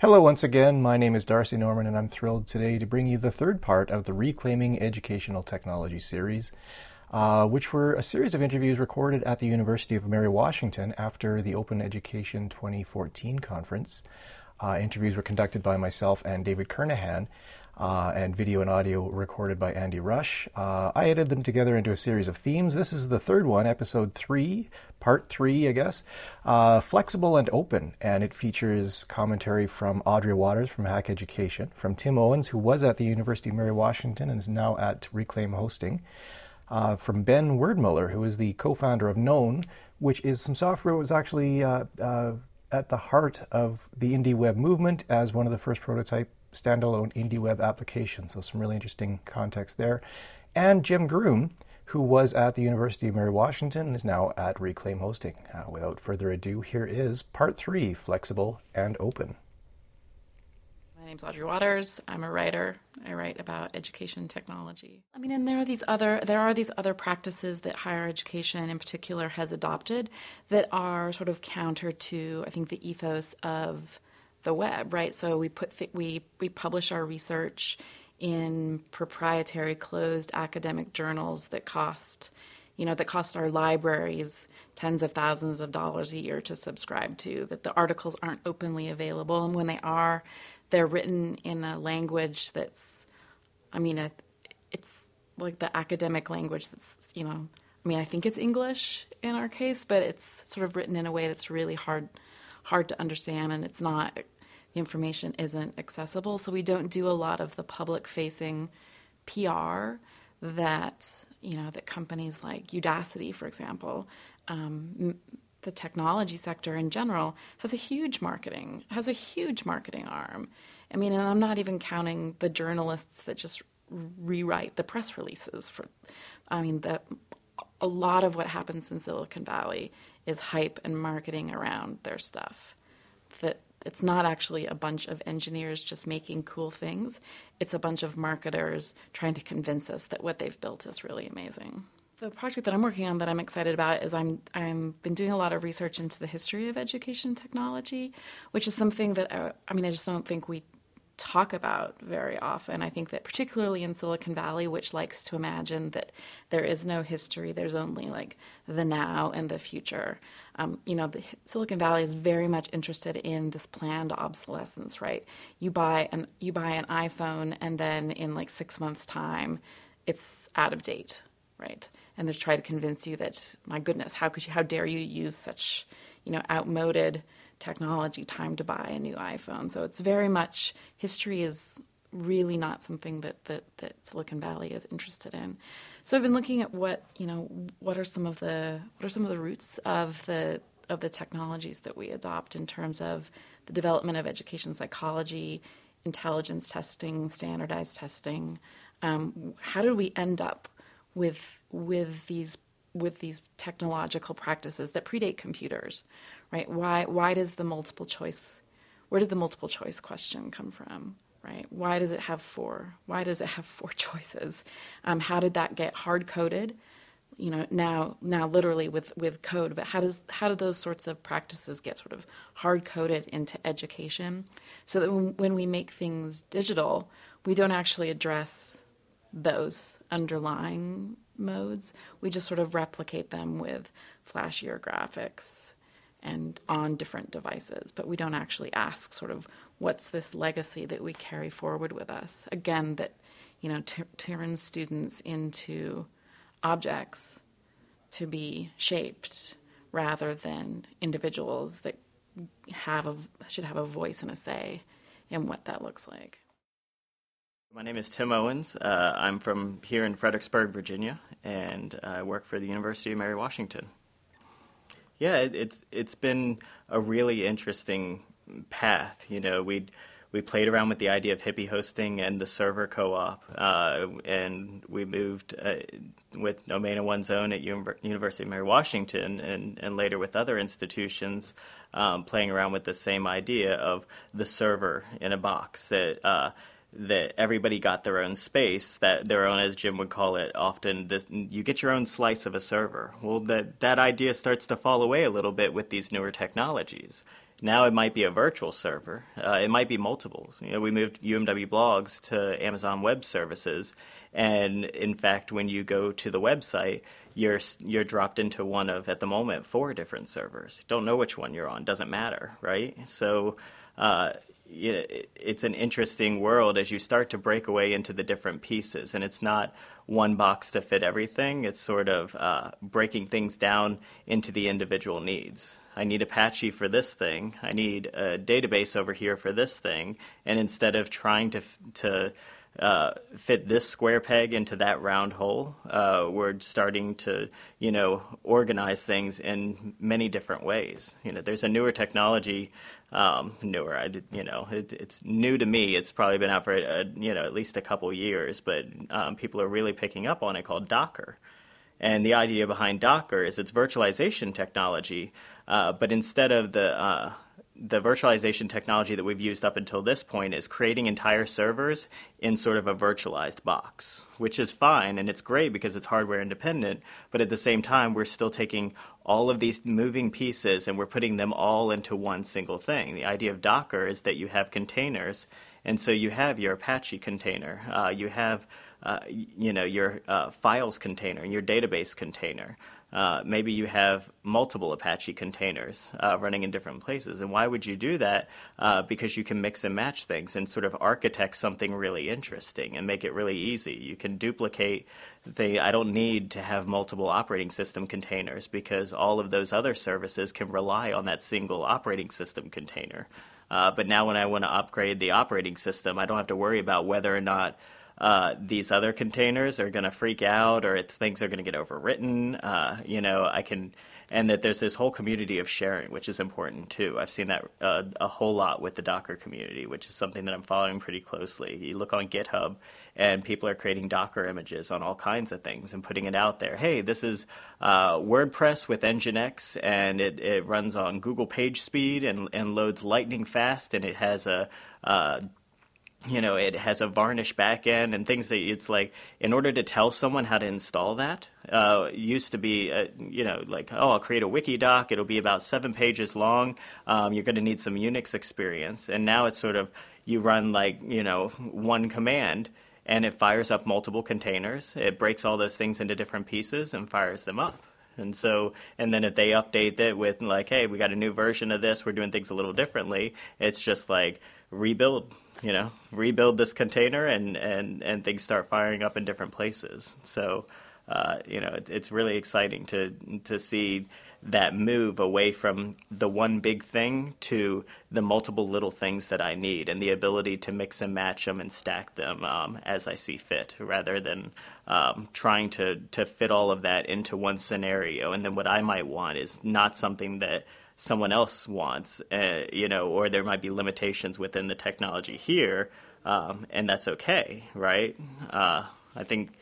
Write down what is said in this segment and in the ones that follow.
Hello, once again. My name is D'Arcy Norman, and I'm thrilled today to bring you the third part of the Reclaiming Educational Technology series, uh, which were a series of interviews recorded at the University of Mary Washington after the Open Education 2014 conference. Uh, interviews were conducted by myself and David Kernohan, uh, and video and audio recorded by Andy Rush. Uh, I edited them together into a series of themes. This is the third one, episode three, part three, I guess. Uh, flexible and open, and it features commentary from Audrey Watters from Hack Education, from Tim Owens, who was at the University of Mary Washington and is now at Reclaim Hosting. Uh, from Ben Werdmuller, who is the co-founder of Known, which is some software that was actually uh, uh, at the heart of the indie web movement as one of the first prototype standalone indie web applications. So some really interesting context there. And Jim Groom, who was at the University of Mary Washington and is now at Reclaim Hosting. Uh, without further ado, here is part three, flexible and open. My name's Audrey Watters. I'm a writer. I write about education technology. I mean, and there are these other there are these other practices that higher education, in particular, has adopted that are sort of counter to I think the ethos of the web, right? So we put th- we we publish our research in proprietary closed academic journals that cost you know that cost our libraries tens of thousands of dollars a year to subscribe to that the articles aren't openly available and when they are they're written in a language that's, I mean, it's like the academic language that's, you know, I mean, I think it's English in our case, but it's sort of written in a way that's really hard, hard to understand, and it's not, the information isn't accessible. So we don't do a lot of the public-facing PR that you know that companies like Udacity, for example, um, the technology sector in general has a huge marketing has a huge marketing arm. I mean, and I'm not even counting the journalists that just rewrite the press releases for. I mean, that a lot of what happens in Silicon Valley is hype and marketing around their stuff. That it's not actually a bunch of engineers just making cool things. It's a bunch of marketers trying to convince us that what they've built is really amazing. The project that I'm working on that I'm excited about is I'm I'm been doing a lot of research into the history of education technology, which is something that I, I mean I just don't think we talk about very often. I think that particularly in Silicon Valley, which likes to imagine that there is no history, there's only like the now and the future. Um, you know, the, Silicon Valley is very much interested in this planned obsolescence, right? You buy an you buy an iPhone, and then in like six months' time, it's out of date, right? and they try to convince you that my goodness how could you how dare you use such you know outmoded technology time to buy a new iphone. So it's very much history is really not something that, that, that silicon valley is interested in. So i've been looking at what you know what are some of the what are some of the roots of the of the technologies that we adopt in terms of the development of education psychology intelligence testing standardized testing? Um, how did we end up with with these with these technological practices that predate computers, right? Why why does the multiple choice where did the multiple choice question come from? Right? Why does it have four? Why does it have four choices? Um, how did that get hard coded? You know, now now literally with with code, but how does how do those sorts of practices get sort of hard coded into education, so that when, when we make things digital, we don't actually address those underlying modes. We just sort of replicate them with flashier graphics and on different devices, but we don't actually ask sort of what's this legacy that we carry forward with us. Again, that you know t- turns students into objects to be shaped rather than individuals that have a should have a voice and a say in what that looks like. My name is Tim Owens. Uh, I'm from here in Fredericksburg, Virginia, and I work for the University of Mary Washington. Yeah, it, it's it's been a really interesting path. You know, we we played around with the idea of hippie hosting and the server co-op, uh, and we moved uh, with Domain of One's Own at University of Mary Washington, and, and later with other institutions, um, playing around with the same idea of the server in a box that uh, that everybody got their own space, that their own, as Jim would call it, often this, you get your own slice of a server. Well, that that idea starts to fall away a little bit with these newer technologies. Now it might be a virtual server. Uh, it might be multiples. You know, we moved UMW blogs to Amazon Web Services, and in fact, when you go to the website, you're you're dropped into one of at the moment four different servers. Don't know which one you're on. Doesn't matter, right? So. Uh, it's an interesting world as you start to break away into the different pieces, and it's not one box to fit everything. It's sort of uh, breaking things down into the individual needs. I need Apache for this thing. I need a database over here for this thing. And instead of trying to to uh, fit this square peg into that round hole, uh, we're starting to you know organize things in many different ways. You know, there's a newer technology. Um, newer, I did, you know, it, it's new to me. It's probably been out for a, you know at least a couple years, but um, people are really picking up on it called Docker. And the idea behind Docker is it's virtualization technology, uh, but instead of the uh, the virtualization technology that we've used up until this point is creating entire servers in sort of a virtualized box, which is fine and it's great because it's hardware independent. But at the same time, we're still taking all of these moving pieces and we're putting them all into one single thing. The idea of Docker is that you have containers, and so you have your Apache container, uh, you have uh, you know your uh, files container, your database container. Uh, maybe you have multiple Apache containers uh, running in different places. And why would you do that? Uh, because you can mix and match things and sort of architect something really interesting and make it really easy. You can duplicate I don't need to have multiple operating system containers because all of those other services can rely on that single operating system container. Uh, but now when I want to upgrade the operating system, I don't have to worry about whether or not uh, these other containers are going to freak out or it's things are going to get overwritten. Uh, you know, I can, and that there's this whole community of sharing, which is important too. I've seen that uh, a whole lot with the Docker community, which is something that I'm following pretty closely. You look on GitHub, and people are creating Docker images on all kinds of things and putting it out there. Hey, this is uh, WordPress with Nginx, and it, it runs on Google Page Speed and, and loads lightning fast, and it has a uh, you know, it has a varnish backend and things that it's like, in order to tell someone how to install that, uh, used to be, uh, you know, like, oh, I'll create a wiki doc. It'll be about seven pages long. Um, you're going to need some Unix experience. And now it's sort of, you run like, you know, one command and it fires up multiple containers. It breaks all those things into different pieces and fires them up. And so, and then if they update it with like, hey, we got a new version of this, we're doing things a little differently, it's just like rebuild you know, rebuild this container and, and, and things start firing up in different places. So, uh, you know, it, it's really exciting to to see that move away from the one big thing to the multiple little things that I need and the ability to mix and match them and stack them um, as I see fit, rather than um, trying to to fit all of that into one scenario. And then what I might want is not something that someone else wants, uh, you know, or there might be limitations within the technology here, um, and that's okay, right? Uh, I think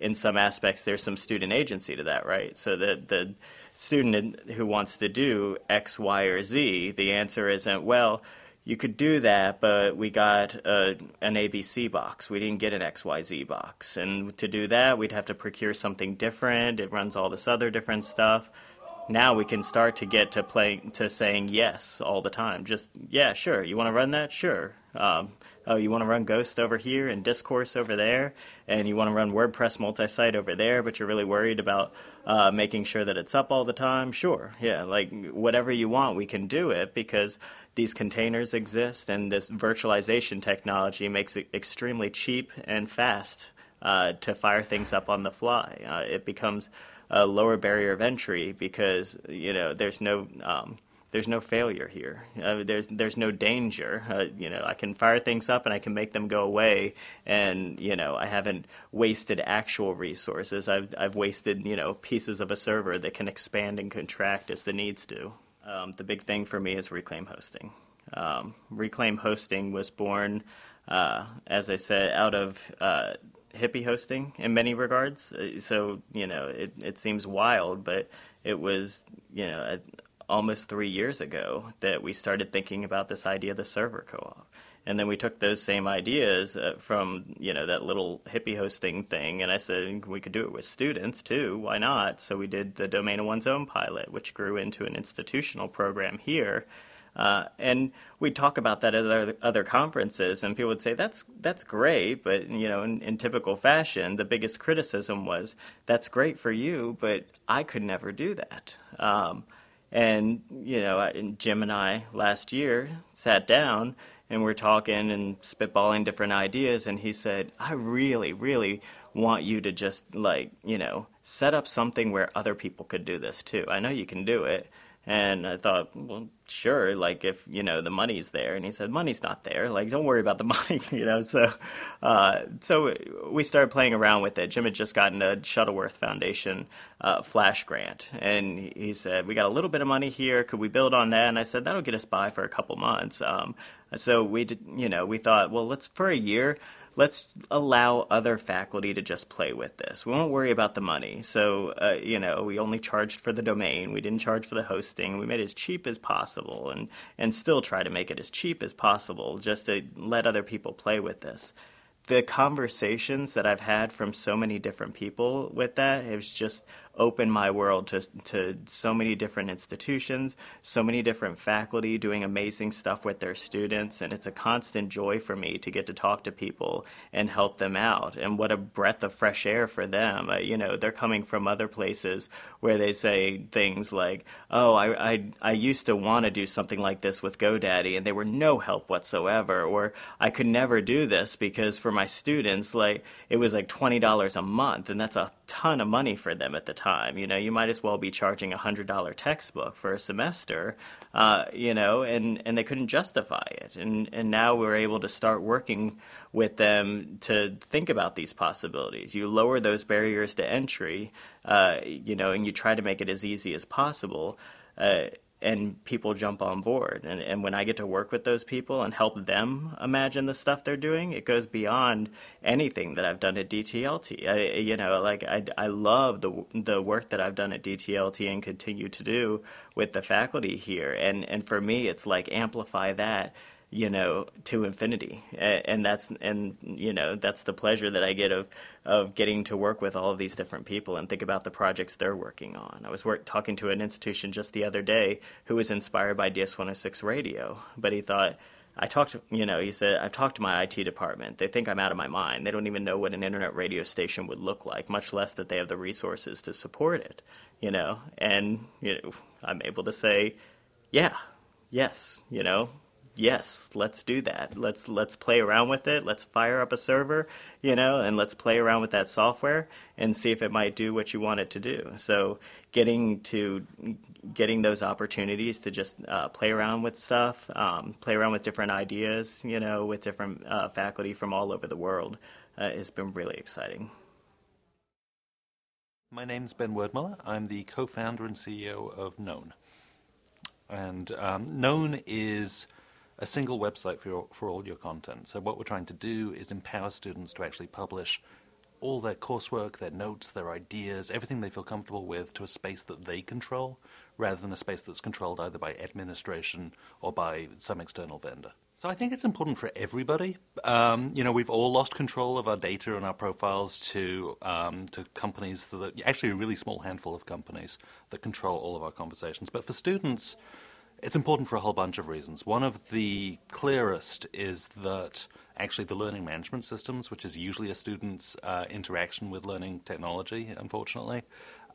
in some aspects there's some student agency to that, right? So the the student who wants to do X, Y, or Z, the answer isn't well. You could do that, but we got uh, a, an ABC box. We didn't get an XYZ box. And to do that, we'd have to procure something different. It runs all this other different stuff now we can start to get to playing to saying yes all the time. Just yeah, sure. You want to run that? Sure. Um, oh, you want to run Ghost over here and Discourse over there, and you want to run WordPress multi-site over there, but you're really worried about uh, making sure that it's up all the time. Sure, yeah, like whatever you want, we can do it because these containers exist, and this virtualization technology makes it extremely cheap and fast uh, to fire things up on the fly. Uh, it becomes a lower barrier of entry because you know there's no um, there's no failure here. Uh, there's there's no danger. Uh, you know, I can fire things up and I can make them go away, and you know, I haven't wasted actual resources. I've I've wasted you know pieces of a server that can expand and contract as the needs do. Um, the big thing for me is reclaim hosting. Um, reclaim hosting was born, uh, as I said, out of uh, hippie hosting in many regards. Uh, so you know, it it seems wild, but it was you know almost three years ago that we started thinking about this idea of the server co-op. And then we took those same ideas uh, from you know that little hippie hosting thing, and I said we could do it with students too. Why not? So we did the domain of one's own pilot, which grew into an institutional program here. Uh, and we talk about that at other, other conferences, and people would say that's that's great, but you know, in, in typical fashion, the biggest criticism was that's great for you, but I could never do that. Um, and you know, and Jim and I last year sat down and we're talking and spitballing different ideas, and he said, "I really, really want you to just like you know set up something where other people could do this too. I know you can do it." And I thought, well, sure, like if, you know, the money's there. And he said, money's not there. Like, don't worry about the money, you know. So, uh, so we started playing around with it. Jim had just gotten a Shuttleworth Foundation uh, flash grant. And he said, we got a little bit of money here. Could we build on that? And I said, that'll get us by for a couple months. Um, so we did, you know, we thought, well, let's, for a year, let's allow other faculty to just play with this. We won't worry about the money. So, uh, you know, we only charged for the domain. We didn't charge for the hosting. We made it as cheap as possible and, and still try to make it as cheap as possible just to let other people play with this the conversations that I've had from so many different people with that has just opened my world to to so many different institutions, so many different faculty doing amazing stuff with their students, and it's a constant joy for me to get to talk to people and help them out. And what a breath of fresh air for them. Uh, you know, they're coming from other places where they say things like, "Oh, I I, I used to want to do something like this with GoDaddy, and they were no help whatsoever," or "I could never do this because for my students, like it was like twenty dollars a month, and that's a ton of money for them at the time. You know, you might as well be charging a hundred dollar textbook for a semester, uh, you know, and and they couldn't justify it. And and now we're able to start working with them to think about these possibilities. You lower those barriers to entry, uh, you know, and you try to make it as easy as possible. Uh, and people jump on board. And, and when I get to work with those people and help them imagine the stuff they're doing, it goes beyond anything that I've done at DTLT. I, you know, like I, I love the the work that I've done at DTLT and continue to do with the faculty here. And and for me, it's like amplify that you know to infinity and that's and you know that's the pleasure that I get of of getting to work with all of these different people and think about the projects they're working on. I was work, talking to an institution just the other day who was inspired by DS 106 radio, but he thought I talked, you know, he said, I've talked to my IT department. They think I'm out of my mind. They don't even know what an internet radio station would look like, much less that they have the resources to support it, you know. And, you know, I'm able to say, yeah, yes, you know, yes, let's do that. Let's let's play around with it. Let's fire up a server, you know, and let's play around with that software and see if it might do what you want it to do. So getting to getting those opportunities to just uh, play around with stuff, um, play around with different ideas, you know, with different uh, faculty from all over the world, uh, has been really exciting. My name's Ben Werdmuller. I'm the co-founder and CEO of Known. And um, Known is a single website for, your, for all your content. So what we're trying to do is empower students to actually publish all their coursework, their notes, their ideas, everything they feel comfortable with to a space that they control, rather than a space that's controlled either by administration or by some external vendor. So I think it's important for everybody. Um, you know, we've all lost control of our data and our profiles to um, to companies that actually a really small handful of companies that control all of our conversations. But for students, it's important for a whole bunch of reasons. One of the clearest is that actually the learning management systems, which is usually a student's uh, interaction with learning technology, unfortunately,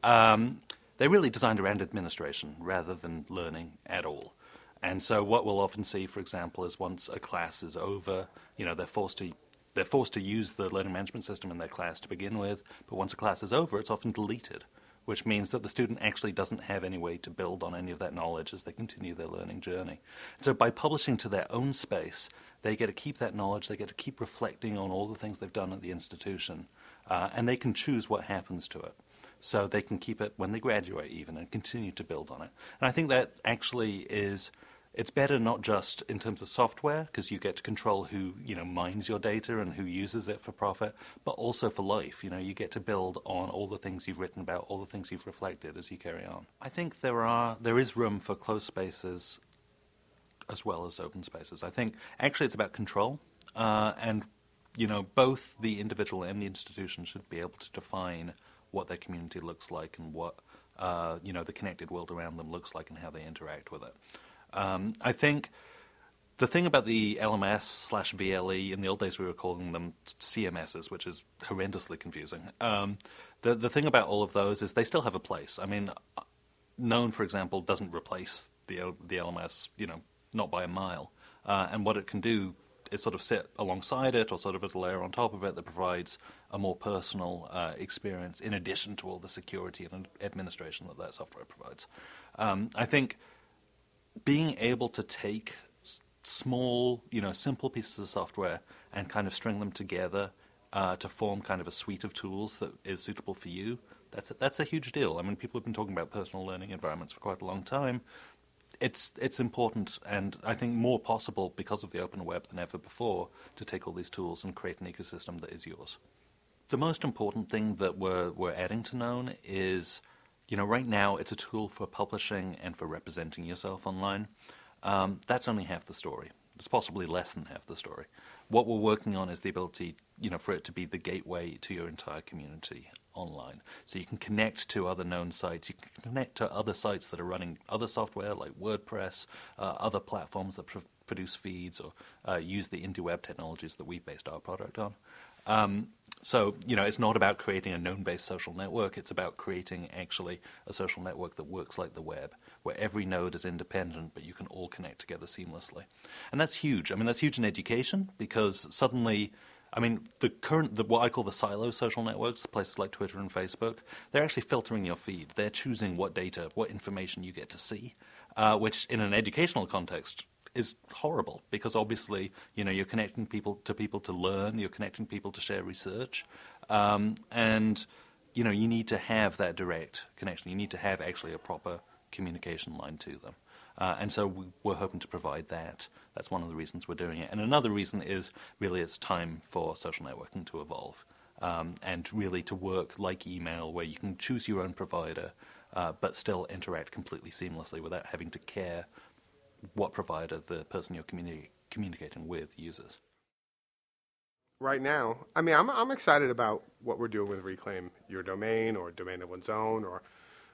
um, they're really designed around administration rather than learning at all. And so, what we'll often see, for example, is once a class is over, you know, they're forced to they're forced to use the learning management system in their class to begin with, but once a class is over, it's often deleted which means that the student actually doesn't have any way to build on any of that knowledge as they continue their learning journey. So by publishing to their own space, they get to keep that knowledge, they get to keep reflecting on all the things they've done at the institution, uh, and they can choose what happens to it. So they can keep it when they graduate, even, and continue to build on it. And I think that actually is it's better not just in terms of software because you get to control who you know mines your data and who uses it for profit, but also for life. You know, you get to build on all the things you've written about, all the things you've reflected as you carry on. I think there are there is room for closed spaces as well as open spaces. I think actually it's about control uh, and you know both the individual and the institution should be able to define what their community looks like and what uh, you know the connected world around them looks like and how they interact with it. Um, I think the thing about the LMS slash VLE, in the old days we were calling them CMSs, which is horrendously confusing. Um, the the thing about all of those is they still have a place. I mean, Known, for example, doesn't replace the the LMS, you know, not by a mile. Uh, and what it can do is sort of sit alongside it, or sort of as a layer on top of it that provides a more personal uh, experience, in addition to all the security and administration that that software provides. Um, I think being able to take small, you know, simple pieces of software and kind of string them together uh, to form kind of a suite of tools that is suitable for you. That's a, that's a huge deal. I mean, people have been talking about personal learning environments for quite a long time. It's it's important, and I think more possible because of the open web than ever before to take all these tools and create an ecosystem that is yours. The most important thing that we're we're adding to Known is, you know, right now it's a tool for publishing and for representing yourself online. Um, that's only half the story. It's possibly less than half the story. What we're working on is the ability, you know, for it to be the gateway to your entire community online. So you can connect to other known sites. You can connect to other sites that are running other software like WordPress, uh, other platforms that pr- produce feeds or uh, use the IndieWeb technologies that we've based our product on. Um, so, you know, it's not about creating a known based social network, it's about creating actually a social network that works like the web, where every node is independent, but you can all connect together seamlessly. And that's huge. I mean, that's huge in education because suddenly, I mean, the current, the, what I call the silo social networks, places like Twitter and Facebook, they're actually filtering your feed. They're choosing what data, what information you get to see, uh, which in an educational context is horrible because obviously you know you're connecting people to people to learn, you're connecting people to share research, um, and you know you need to have that direct connection. You need to have actually a proper communication line to them, uh, and so we, we're hoping to provide that. That's one of the reasons we're doing it, and another reason is really it's time for social networking to evolve. Um, and really to work like email, where you can choose your own provider, uh, but still interact completely seamlessly without having to care what provider the person you're communi- communicating with uses. Right now, I mean, I'm, I'm excited about what we're doing with Reclaim Your Domain or Domain of One's Own, or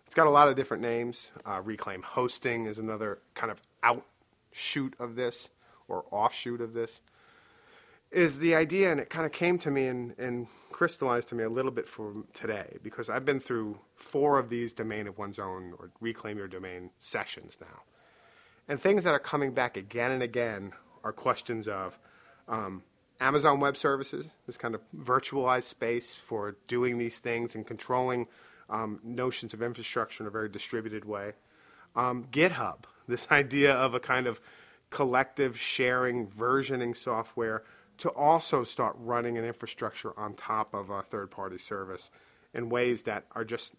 it's got a lot of different names. Uh, Reclaim Hosting is another kind of outshoot of this or offshoot of this. Is the idea, and it kind of came to me and, and crystallized to me a little bit for today because I've been through four of these Domain of One's Own or Reclaim Your Domain sessions now. And things that are coming back again and again are questions of um, Amazon Web Services, this kind of virtualized space for doing these things and controlling um, notions of infrastructure in a very distributed way. Um, GitHub, this idea of a kind of collective sharing, versioning software to also start running an infrastructure on top of a third party service in ways that are just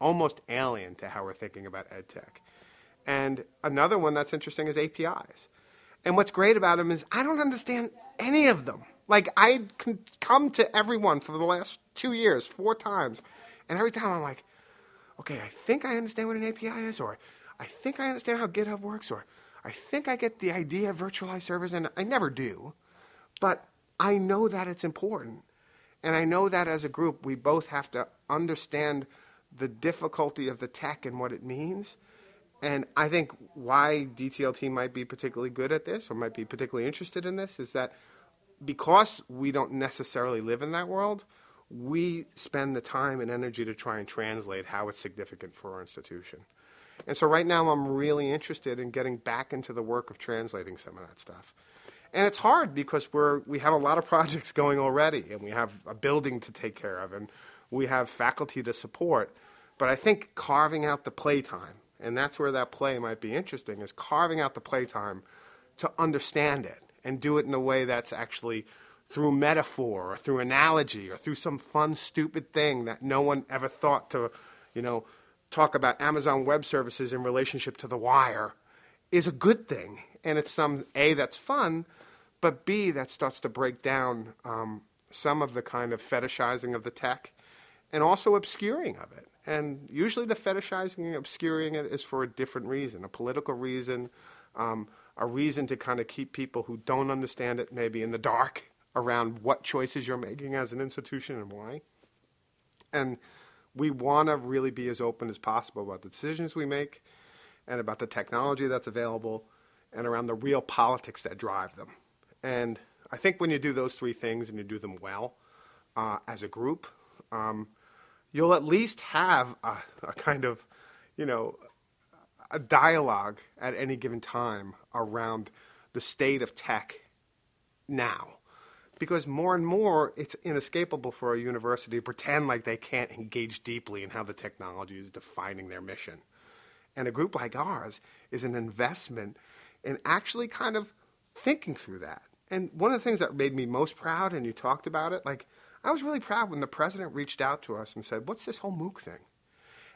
almost alien to how we're thinking about edtech. And another one that's interesting is APIs. And what's great about them is I don't understand any of them. Like I come to everyone for the last two years, four times, and every time I'm like, okay, I think I understand what an API is, or I think I understand how GitHub works, or I think I get the idea of virtualized servers, and I never do. But I know that it's important. And I know that as a group, we both have to understand the difficulty of the tech and what it means and I think why DTLT might be particularly good at this or might be particularly interested in this is that because we don't necessarily live in that world, we spend the time and energy to try and translate how it's significant for our institution. And so right now I'm really interested in getting back into the work of translating some of that stuff. And it's hard because we're we have a lot of projects going already and we have a building to take care of and we have faculty to support. But I think carving out the playtime and that's where that play might be interesting, is carving out the playtime to understand it and do it in a way that's actually through metaphor or through analogy or through some fun, stupid thing that no one ever thought to, you know, talk about Amazon Web Services in relationship to the wire is a good thing. And it's some A, that's fun, but B, that starts to break down um, some of the kind of fetishizing of the tech and also obscuring of it. And usually the fetishizing and obscuring it is for a different reason, a political reason, um, a reason to kind of keep people who don't understand it maybe in the dark around what choices you're making as an institution and why. And we want to really be as open as possible about the decisions we make and about the technology that's available and around the real politics that drive them. And I think when you do those three things and you do them well uh, as a group, um, you'll at least have a, a kind of, you know, a dialogue at any given time around the state of tech now. Because more and more, it's inescapable for a university to pretend like they can't engage deeply in how the technology is defining their mission. And a group like ours is an investment in actually kind of thinking through that. And one of the things that made me most proud, and you talked about it, like I was really proud when the president reached out to us and said, What's this whole MOOC thing?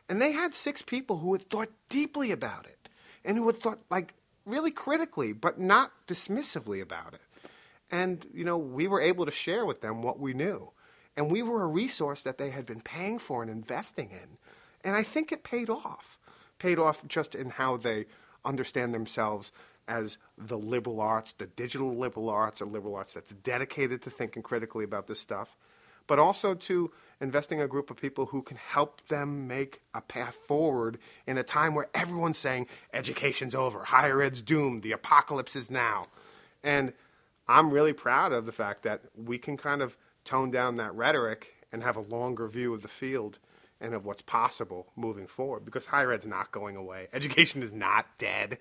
And they had six people who had thought deeply about it and who had thought like really critically, but not dismissively about it. And, you know, we were able to share with them what we knew. And we were a resource that they had been paying for and investing in. And I think it paid off. Paid off just in how they understand themselves as the liberal arts, the digital liberal arts, a liberal arts that's dedicated to thinking critically about this stuff, but also to investing a group of people who can help them make a path forward in a time where everyone's saying education's over, higher ed's doomed, the apocalypse is now. And I'm really proud of the fact that we can kind of tone down that rhetoric and have a longer view of the field and of what's possible moving forward because higher ed's not going away. Education is not dead.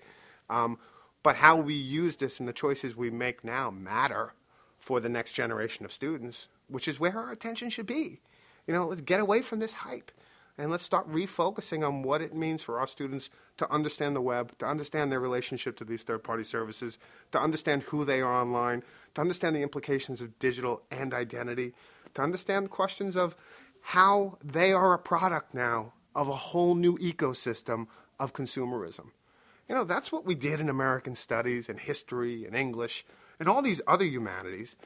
Um, but how we use this and the choices we make now matter for the next generation of students, which is where our attention should be. You know, let's get away from this hype and let's start refocusing on what it means for our students to understand the web, to understand their relationship to these third party services, to understand who they are online, to understand the implications of digital and identity, to understand questions of how they are a product now of a whole new ecosystem of consumerism. You know, that's what we did in American studies and history and English and all these other humanities.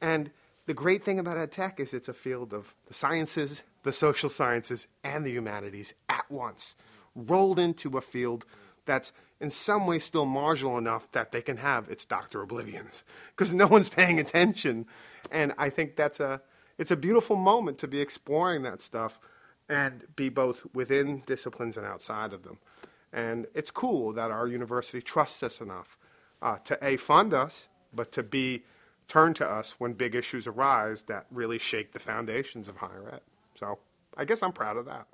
And the great thing about ed tech is it's a field of the sciences, the social sciences, and the humanities at once, rolled into a field that's in some way still marginal enough that they can have its Dr. Oblivions because no one's paying attention. And I think that's a, it's a beautiful moment to be exploring that stuff and be both within disciplines and outside of them. And it's cool that our university trusts us enough uh, to A, fund us, but to be turned to us when big issues arise that really shake the foundations of higher ed. So I guess I'm proud of that.